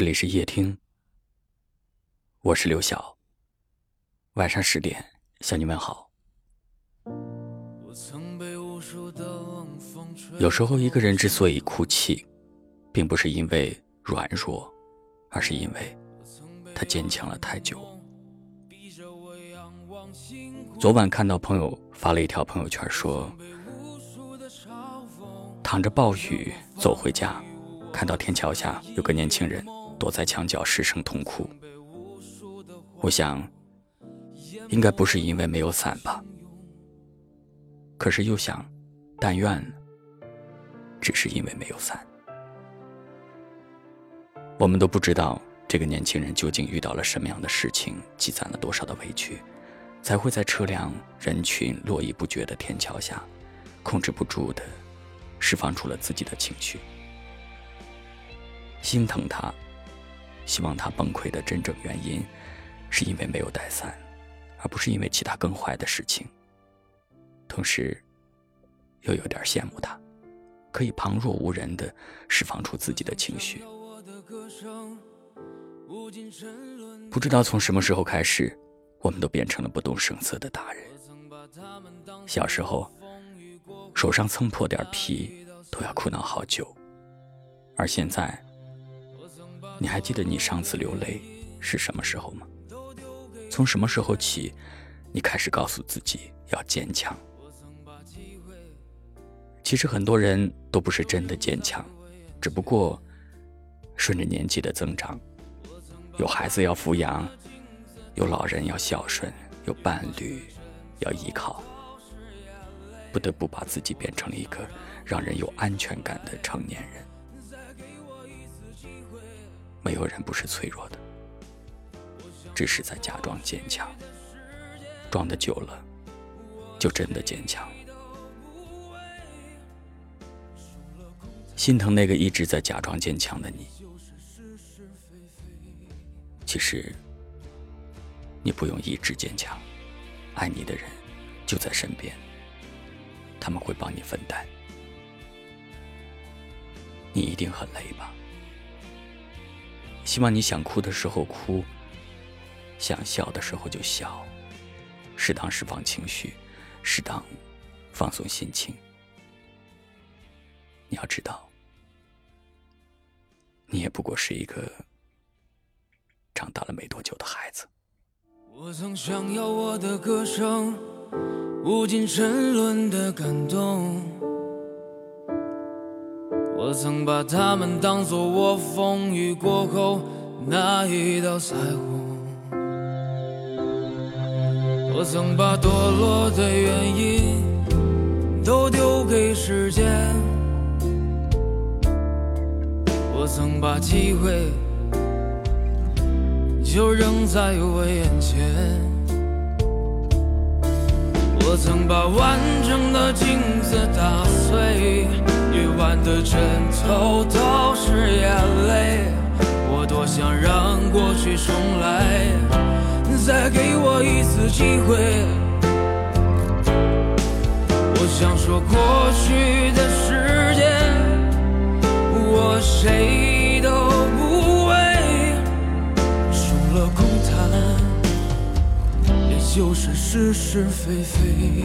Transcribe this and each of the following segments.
这里是夜听，我是刘晓。晚上十点向你问好。有时候，一个人之所以哭泣，并不是因为软弱，而是因为他坚强了太久。昨晚看到朋友发了一条朋友圈，说：“躺着暴雨走回家，看到天桥下有个年轻人。”躲在墙角失声痛哭，我想，应该不是因为没有伞吧。可是又想，但愿只是因为没有伞。我们都不知道这个年轻人究竟遇到了什么样的事情，积攒了多少的委屈，才会在车辆人群络绎不绝的天桥下，控制不住的释放出了自己的情绪，心疼他。希望他崩溃的真正原因，是因为没有带伞，而不是因为其他更坏的事情。同时，又有点羡慕他，可以旁若无人的释放出自己的情绪。不知道从什么时候开始，我们都变成了不动声色的大人。小时候，手上蹭破点皮都要哭闹好久，而现在。你还记得你上次流泪是什么时候吗？从什么时候起，你开始告诉自己要坚强？其实很多人都不是真的坚强，只不过顺着年纪的增长，有孩子要抚养，有老人要孝顺，有伴侣要依靠，不得不把自己变成了一个让人有安全感的成年人。没有人不是脆弱的，只是在假装坚强。装的久了，就真的坚强。心疼那个一直在假装坚强的你。其实，你不用一直坚强，爱你的人就在身边，他们会帮你分担。你一定很累吧？希望你想哭的时候哭，想笑的时候就笑，适当释放情绪，适当放松心情。你要知道，你也不过是一个长大了没多久的孩子。我曾想要我的歌声，无尽沉沦的感动。我曾把他们当作我风雨过后那一道彩虹。我曾把堕落的原因都丢给时间。我曾把机会就扔在我眼前。我曾把完整的镜子打碎。夜晚的枕头都是眼泪，我多想让过去重来，再给我一次机会。我想说过去的时间，我谁都不为，除了空谈，也就是是是非非。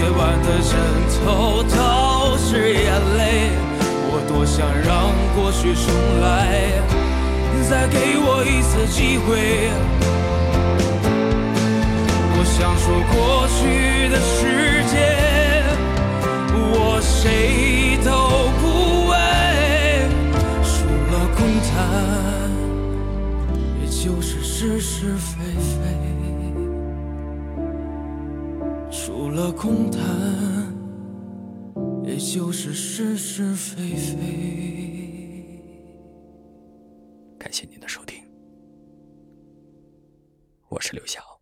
夜晚的枕头都是眼泪，我多想让过去重来，再给我一次机会。我想说过去的时间，我谁都不为，除了空谈，也就是是是非非。除了空谈，也就是是是非非。感谢您的收听，我是刘晓。